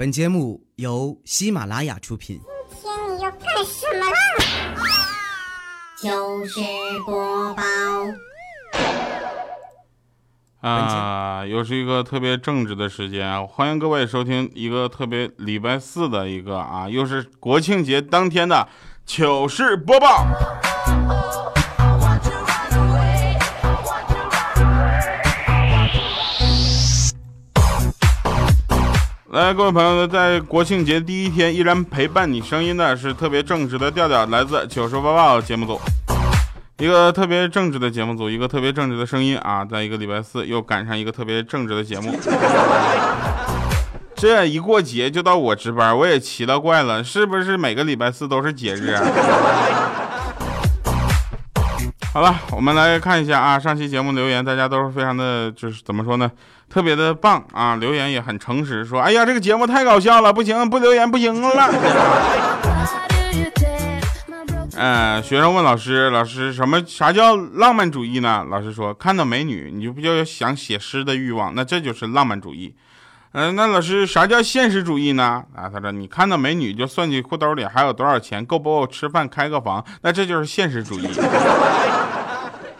本节目由喜马拉雅出品。今天你要干什么啦？糗事播报，啊，又是一个特别正直的时间啊！欢迎各位收听一个特别礼拜四的一个啊，又是国庆节当天的糗事播报。来，各位朋友，在国庆节第一天，依然陪伴你声音的是特别正直的调调，来自糗事播报节目组。一个特别正直的节目组，一个特别正直的声音啊，在一个礼拜四又赶上一个特别正直的节目。这一过节就到我值班，我也奇了怪了，是不是每个礼拜四都是节日啊？好了，我们来看一下啊，上期节目留言，大家都是非常的，就是怎么说呢，特别的棒啊，留言也很诚实，说，哎呀，这个节目太搞笑了，不行，不留言不行了。嗯，学生问老师，老师什么啥叫浪漫主义呢？老师说，看到美女你就不就有想写诗的欲望，那这就是浪漫主义。嗯，那老师啥叫现实主义呢？啊，他说你看到美女就算计裤兜里还有多少钱，够不够吃饭开个房，那这就是现实主义。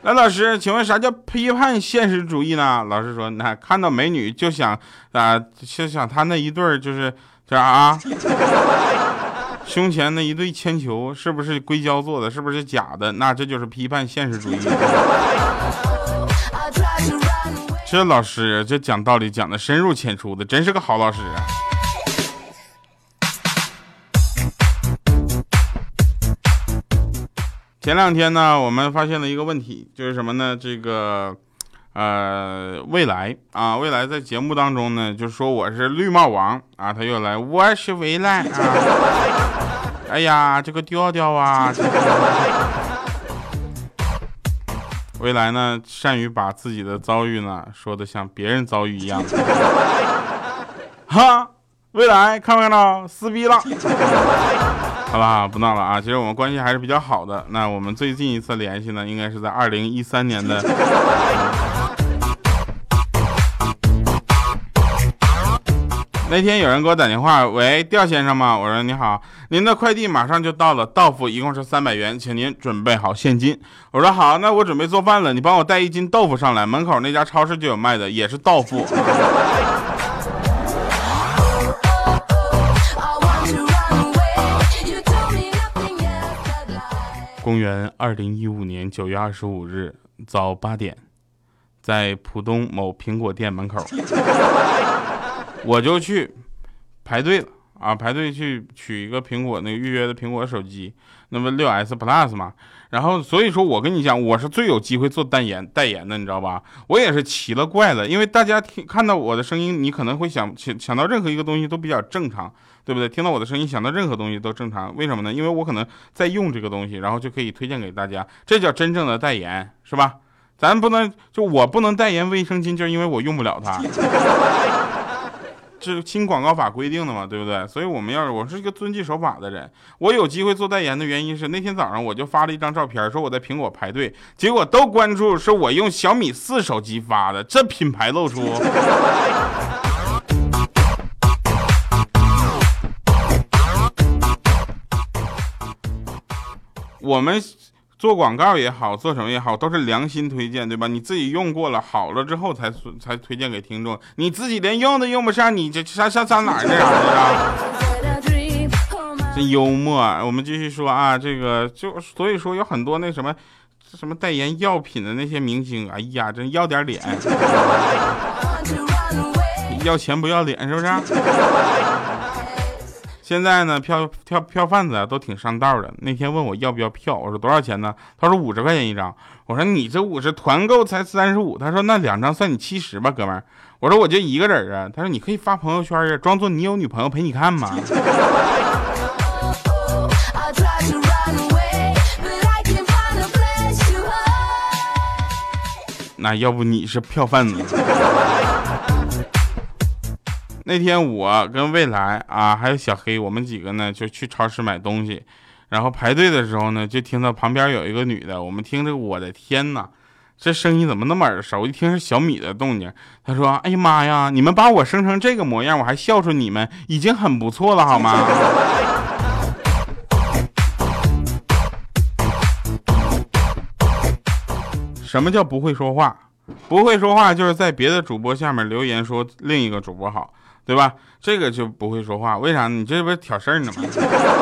那老师，请问啥叫批判现实主义呢？老师说，那看到美女就想啊，就想他那一对儿就是这啊，胸前那一对铅球是不是硅胶做的？是不是假的？那这就是批判现实主义。这老师这讲道理讲的深入浅出的，真是个好老师啊！前两天呢，我们发现了一个问题，就是什么呢？这个，呃，未来啊，未来在节目当中呢，就说我是绿帽王啊，他又来，我是未来啊！哎呀，这个调调啊！未来呢，善于把自己的遭遇呢说的像别人遭遇一样。哈，未来看没看到撕逼了？好了，不闹了啊！其实我们关系还是比较好的。那我们最近一次联系呢，应该是在二零一三年的。那天有人给我打电话，喂，调先生吗？我说你好，您的快递马上就到了，到付一共是三百元，请您准备好现金。我说好，那我准备做饭了，你帮我带一斤豆腐上来，门口那家超市就有卖的，也是到付。公元二零一五年九月二十五日早八点，在浦东某苹果店门口，我就去排队了啊！排队去取一个苹果那个预约的苹果手机，那么六 S Plus 嘛。然后所以说我跟你讲，我是最有机会做代言代言的，你知道吧？我也是奇了怪了，因为大家听看到我的声音，你可能会想想想到任何一个东西都比较正常。对不对？听到我的声音，想到任何东西都正常。为什么呢？因为我可能在用这个东西，然后就可以推荐给大家，这叫真正的代言，是吧？咱不能就我不能代言卫生巾，就是因为我用不了它。这新广告法规定的嘛，对不对？所以我们要是我是一个遵纪守法的人，我有机会做代言的原因是那天早上我就发了一张照片，说我在苹果排队，结果都关注是我用小米四手机发的，这品牌露出。我们做广告也好，做什么也好，都是良心推荐，对吧？你自己用过了，好了之后才才推荐给听众，你自己连用都用不上，你这上上上哪儿去啊？这幽默，啊我们继续说啊，这个就所以说有很多那什么什么代言药品的那些明星，哎呀，真要点脸，要钱不要脸，是不是？现在呢，票票票贩子啊都挺上道的。那天问我要不要票，我说多少钱呢？他说五十块钱一张。我说你这五十团购才三十五。他说那两张算你七十吧，哥们儿。我说我就一个人啊。他说你可以发朋友圈啊，装作你有女朋友陪你看嘛。那要不你是票贩子？那天我跟未来啊，还有小黑，我们几个呢就去超市买东西，然后排队的时候呢，就听到旁边有一个女的，我们听着，我的天呐，这声音怎么那么耳熟？一听是小米的动静。他说：“哎呀妈呀，你们把我生成这个模样，我还孝顺你们，已经很不错了，好吗？” 什么叫不会说话？不会说话就是在别的主播下面留言说另一个主播好，对吧？这个就不会说话，为啥？你这不是挑事儿呢吗？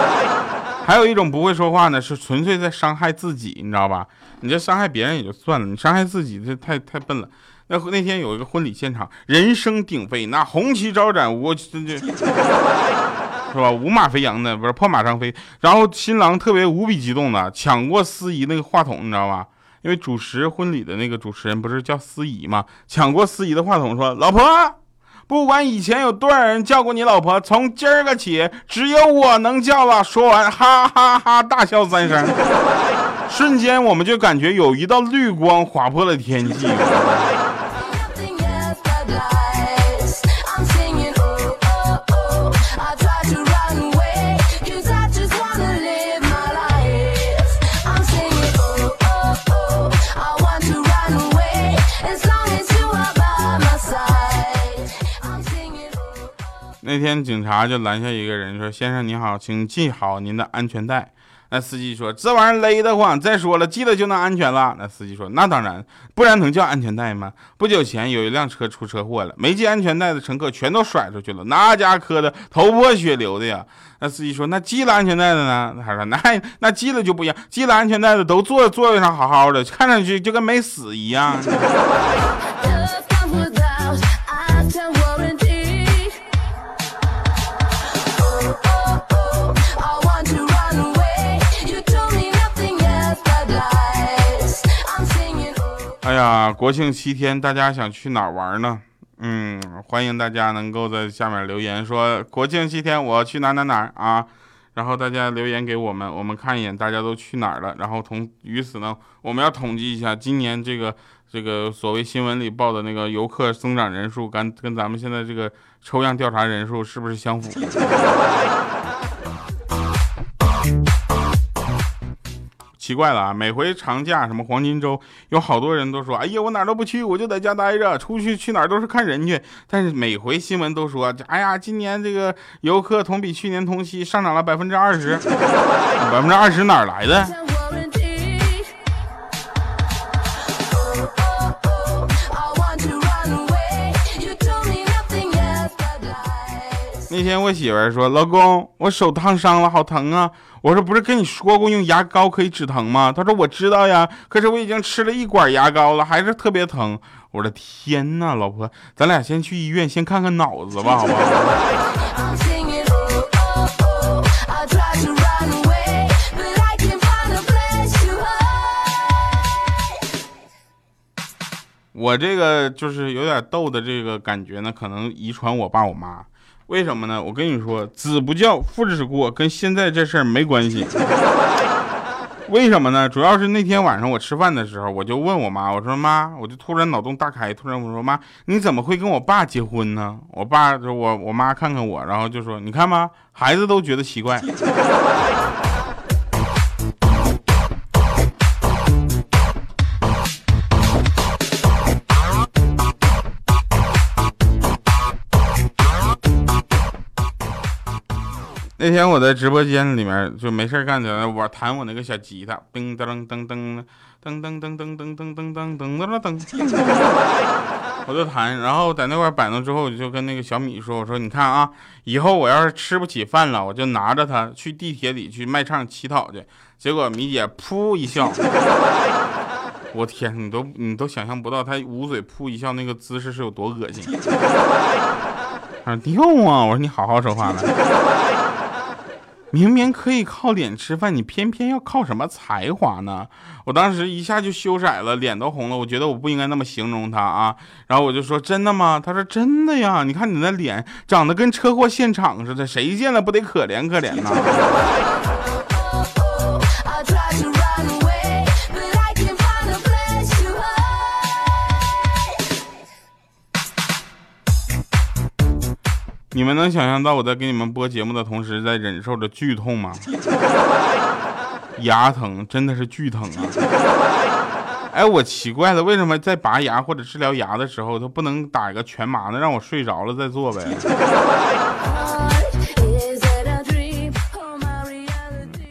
还有一种不会说话呢，是纯粹在伤害自己，你知道吧？你这伤害别人也就算了，你伤害自己这太太笨了。那那天有一个婚礼现场，人声鼎沸，那红旗招展，我这这是吧？五马飞扬的，不是破马张飞。然后新郎特别无比激动的抢过司仪那个话筒，你知道吧？因为主持婚礼的那个主持人不是叫司仪吗？抢过司仪的话筒说：“老婆。”不管以前有多少人叫过你老婆，从今儿个起，只有我能叫了。说完，哈哈哈大笑三声，瞬间我们就感觉有一道绿光划破了天际。那天警察就拦下一个人说：“先生你好，请系好您的安全带。”那司机说：“这玩意儿勒得慌。”再说了，系了就能安全了。那司机说：“那当然，不然能叫安全带吗？”不久前有一辆车出车祸了，没系安全带的乘客全都甩出去了，那家磕的头破血流的呀。那司机说：“那系了安全带的呢？”他说：“那那系了就不一样，系了安全带的都坐座位上好好的，看上去就跟没死一样。” 哎呀，国庆七天，大家想去哪儿玩呢？嗯，欢迎大家能够在下面留言说国庆七天我去哪哪哪啊，然后大家留言给我们，我们看一眼大家都去哪儿了，然后同于此呢，我们要统计一下今年这个这个所谓新闻里报的那个游客增长人数，跟跟咱们现在这个抽样调查人数是不是相符？奇怪了啊！每回长假什么黄金周，有好多人都说：“哎呀，我哪都不去，我就在家待着，出去去哪儿都是看人去。”但是每回新闻都说：“哎呀，今年这个游客同比去年同期上涨了百分之二十，百分之二十哪儿来的？”那天我媳妇说：“老公，我手烫伤了，好疼啊！”我说：“不是跟你说过用牙膏可以止疼吗？”他说：“我知道呀，可是我已经吃了一管牙膏了，还是特别疼。”我的天呐，老婆，咱俩先去医院先看看脑子吧，好不好？我这个就是有点逗的这个感觉呢，可能遗传我爸我妈。为什么呢？我跟你说，子不教，父之过，跟现在这事儿没关系。为什么呢？主要是那天晚上我吃饭的时候，我就问我妈，我说妈，我就突然脑洞大开，突然我说妈，你怎么会跟我爸结婚呢？我爸就我我妈看看我，然后就说，你看吧，孩子都觉得奇怪。那天我在直播间里面就没事干在那玩弹我那个小吉他，叮噔噔噔噔噔噔噔噔噔噔噔噔噔噔噔，我就弹，然后在那块摆弄之后，我就跟那个小米说：“我说你看啊，以后我要是吃不起饭了，我就拿着它去地铁里去卖唱乞讨去。”结果米姐噗一笑，我天，你都你都想象不到她捂嘴噗一笑那个姿势是有多恶心。他说：“掉啊！”我说：“你好好说话来。”明明可以靠脸吃饭，你偏偏要靠什么才华呢？我当时一下就羞色了，脸都红了。我觉得我不应该那么形容他啊。然后我就说：“真的吗？”他说：“真的呀，你看你那脸长得跟车祸现场似的，谁见了不得可怜可怜呢？”你们能想象到我在给你们播节目的同时，在忍受着剧痛吗？牙疼，真的是剧疼啊！哎，我奇怪了，为什么在拔牙或者治疗牙的时候，他不能打一个全麻呢？让我睡着了再做呗。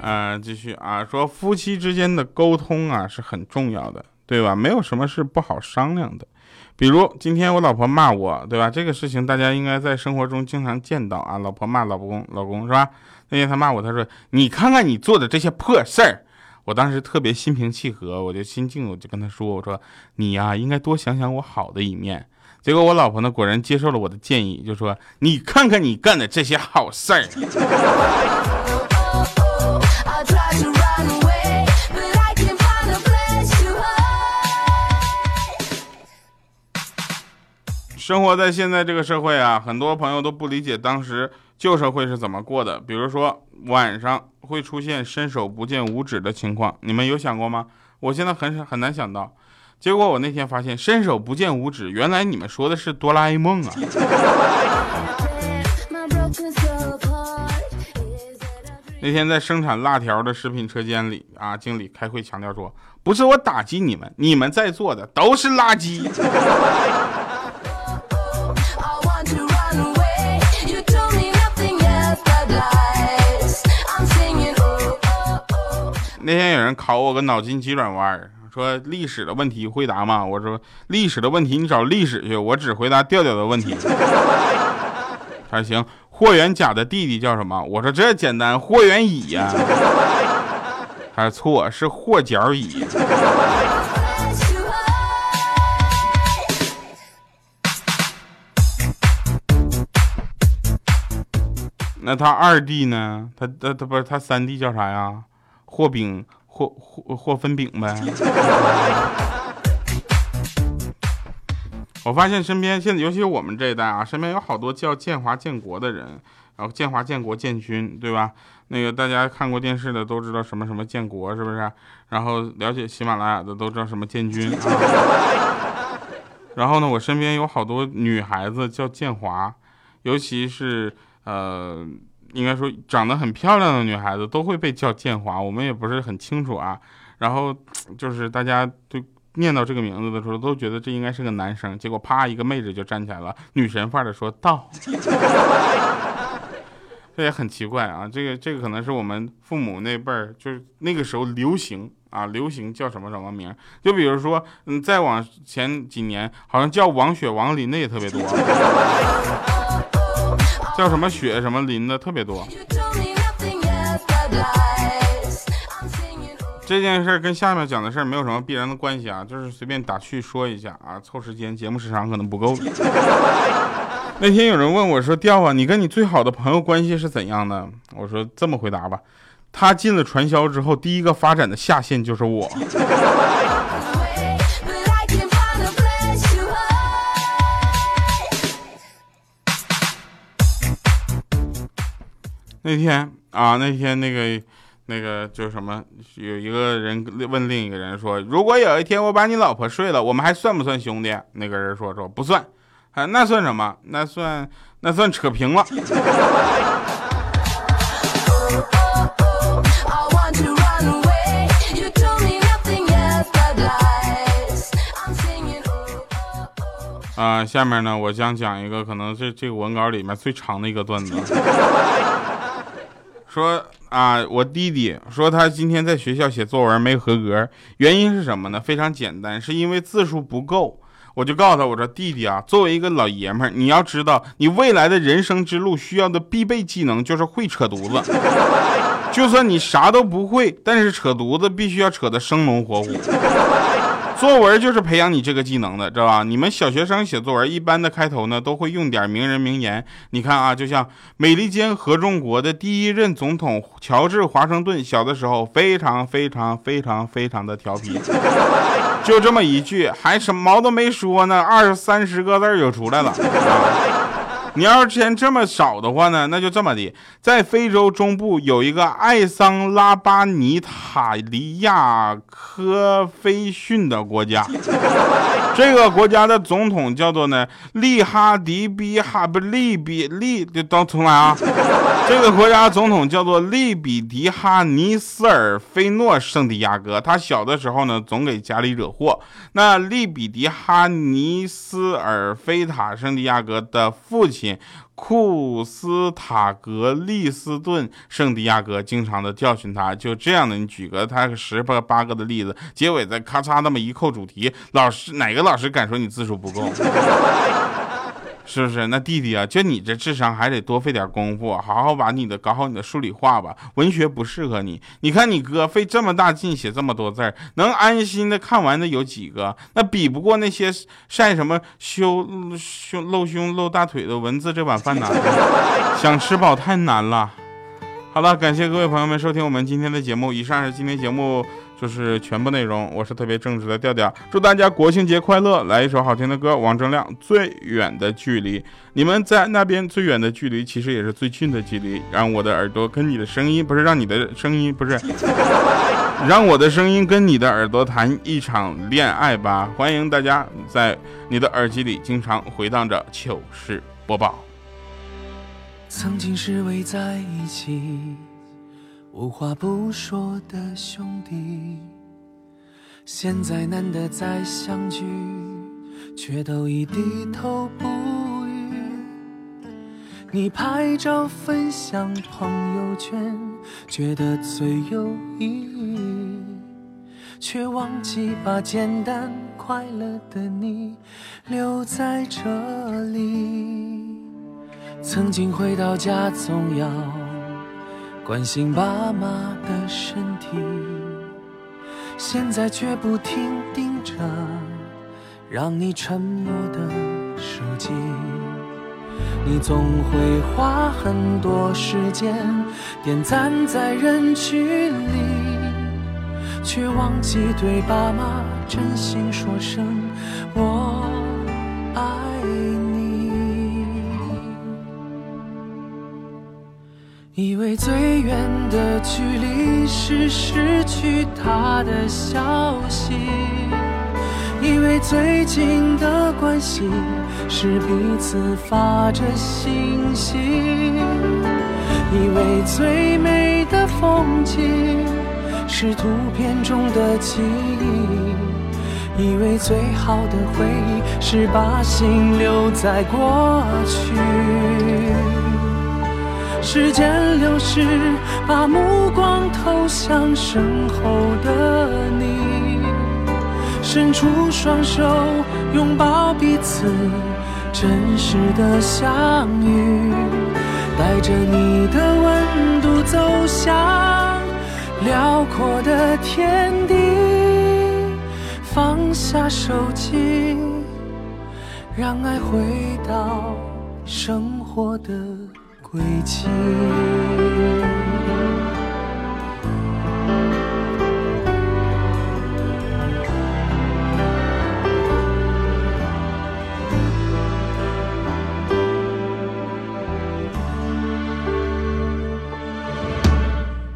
嗯，继续啊，说夫妻之间的沟通啊是很重要的，对吧？没有什么是不好商量的。比如今天我老婆骂我，对吧？这个事情大家应该在生活中经常见到啊。老婆骂老公，老公是吧？那天他骂我，他说：“你看看你做的这些破事儿。”我当时特别心平气和，我就心静，我就跟他说：“我说你呀，应该多想想我好的一面。”结果我老婆呢，果然接受了我的建议，就说：“你看看你干的这些好事儿。” 生活在现在这个社会啊，很多朋友都不理解当时旧社会是怎么过的。比如说晚上会出现伸手不见五指的情况，你们有想过吗？我现在很很难想到。结果我那天发现伸手不见五指，原来你们说的是哆啦 A 梦啊。那天在生产辣条的食品车间里啊，经理开会强调说：“不是我打击你们，你们在做的都是垃圾。”那天有人考我个脑筋急转弯，说历史的问题会答吗？我说历史的问题你找历史去，我只回答调调的问题。他说行。霍元甲的弟弟叫什么？我说这简单，霍元乙呀。他说错，是霍角乙。那他二弟呢？他他他不是他三弟叫啥呀？霍丙霍霍霍分饼呗。我发现身边现在，尤其我们这一代啊，身边有好多叫建华建国的人，然后建华建国建军，对吧？那个大家看过电视的都知道什么什么建国是不是？然后了解喜马拉雅的都知道什么建军。然后呢，我身边有好多女孩子叫建华，尤其是呃。应该说长得很漂亮的女孩子都会被叫建华，我们也不是很清楚啊。然后就是大家对念到这个名字的时候，都觉得这应该是个男生。结果啪，一个妹子就站起来了，女神范儿的说到。这也很奇怪啊，这个这个可能是我们父母那辈儿，就是那个时候流行啊，流行叫什么什么名。就比如说，嗯，再往前几年，好像叫王雪、王林的也特别多。叫什么雪什么林的特别多。这件事跟下面讲的事没有什么必然的关系啊，就是随便打趣说一下啊，凑时间，节目时长可能不够。那天有人问我说：“调啊，你跟你最好的朋友关系是怎样的？”我说这么回答吧，他进了传销之后，第一个发展的下线就是我。那天啊，那天那个那个就什么，有一个人问另一个人说：“如果有一天我把你老婆睡了，我们还算不算兄弟？”那个人说：“说不算。”啊，那算什么？那算那算扯平了。啊，下面呢，我将讲一个可能是这个文稿里面最长的一个段子。说啊，我弟弟说他今天在学校写作文没合格，原因是什么呢？非常简单，是因为字数不够。我就告诉他，我说弟弟啊，作为一个老爷们儿，你要知道，你未来的人生之路需要的必备技能就是会扯犊子。就算你啥都不会，但是扯犊子必须要扯得生龙活虎。作文就是培养你这个技能的，知道吧？你们小学生写作文，一般的开头呢都会用点名人名言。你看啊，就像美利坚合众国的第一任总统乔治华盛顿，小的时候非常非常非常非常的调皮，就这么一句，还什么毛都没说呢，二三十个字就出来了。你要是钱这么少的话呢，那就这么的，在非洲中部有一个艾桑拉巴尼塔利亚科菲逊的国家，这个国家的总统叫做呢利哈迪比哈不利比利，就当重来啊，这个国家总统叫做利比迪哈尼斯尔菲诺圣地亚哥，他小的时候呢总给家里惹祸，那利比迪哈尼斯尔菲塔圣地亚哥的父亲。库斯塔格利斯顿圣地亚哥经常的教训他，就这样的，你举个他十个八个的例子，结尾再咔嚓那么一扣主题，老师哪个老师敢说你字数不够？是不是？那弟弟啊，就你这智商还得多费点功夫，好好把你的搞好你的数理化吧。文学不适合你。你看你哥费这么大劲写这么多字儿，能安心的看完的有几个？那比不过那些晒什么胸胸露胸露大腿的文字这碗饭难。想吃饱太难了。好了，感谢各位朋友们收听我们今天的节目。以上是今天节目。就是全部内容，我是特别正直的调调，祝大家国庆节快乐！来一首好听的歌，王铮亮《最远的距离》。你们在那边最远的距离，其实也是最近的距离。让我的耳朵跟你的声音，不是让你的声音，不是 让我的声音跟你的耳朵谈一场恋爱吧。欢迎大家在你的耳机里经常回荡着糗事播报。曾经是围在一起。无话不说的兄弟，现在难得再相聚，却都已低头不语。你拍照分享朋友圈，觉得最有意义，却忘记把简单快乐的你留在这里。曾经回到家总要。关心爸妈的身体，现在却不停盯着让你沉默的手机。你总会花很多时间点赞在人群里，却忘记对爸妈真心说声我以为最远的距离是失去他的消息，以为最近的关系是彼此发着信息，以为最美的风景是图片中的记忆，以为最好的回忆是把心留在过去。时间流逝，把目光投向身后的你，伸出双手拥抱彼此，真实的相遇，带着你的温度走向辽阔的天地，放下手机，让爱回到生活的。归期。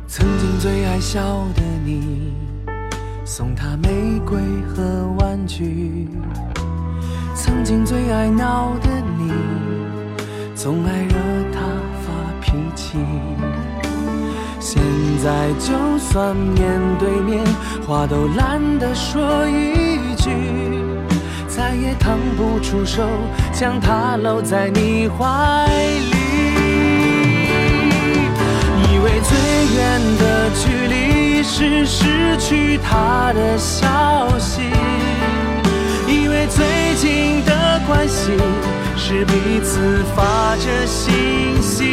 曾经最爱笑的你，送他玫瑰和玩具；曾经最爱闹的你，总爱惹他发。脾气，现在就算面对面，话都懒得说一句，再也腾不出手将他搂在你怀里。以为最远的距离是失去他的消息，以为最近的关系。是彼此发着信息，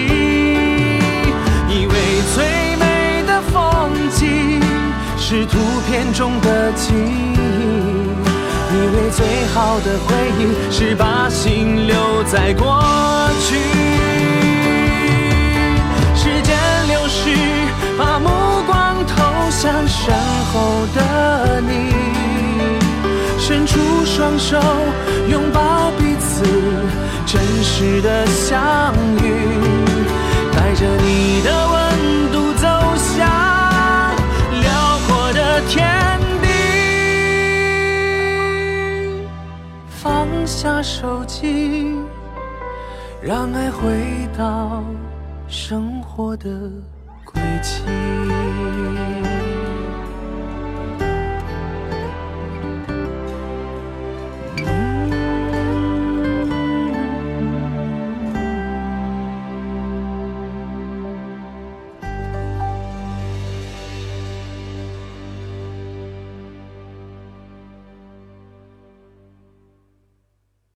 以为最美的风景是图片中的记忆，以为最好的回忆是把心留在过去。时间流逝，把目光投向身后的你，伸出双手拥抱彼。真实。的相遇，带着你的温度走向辽阔的天地。放下手机，让爱回到生活的轨迹。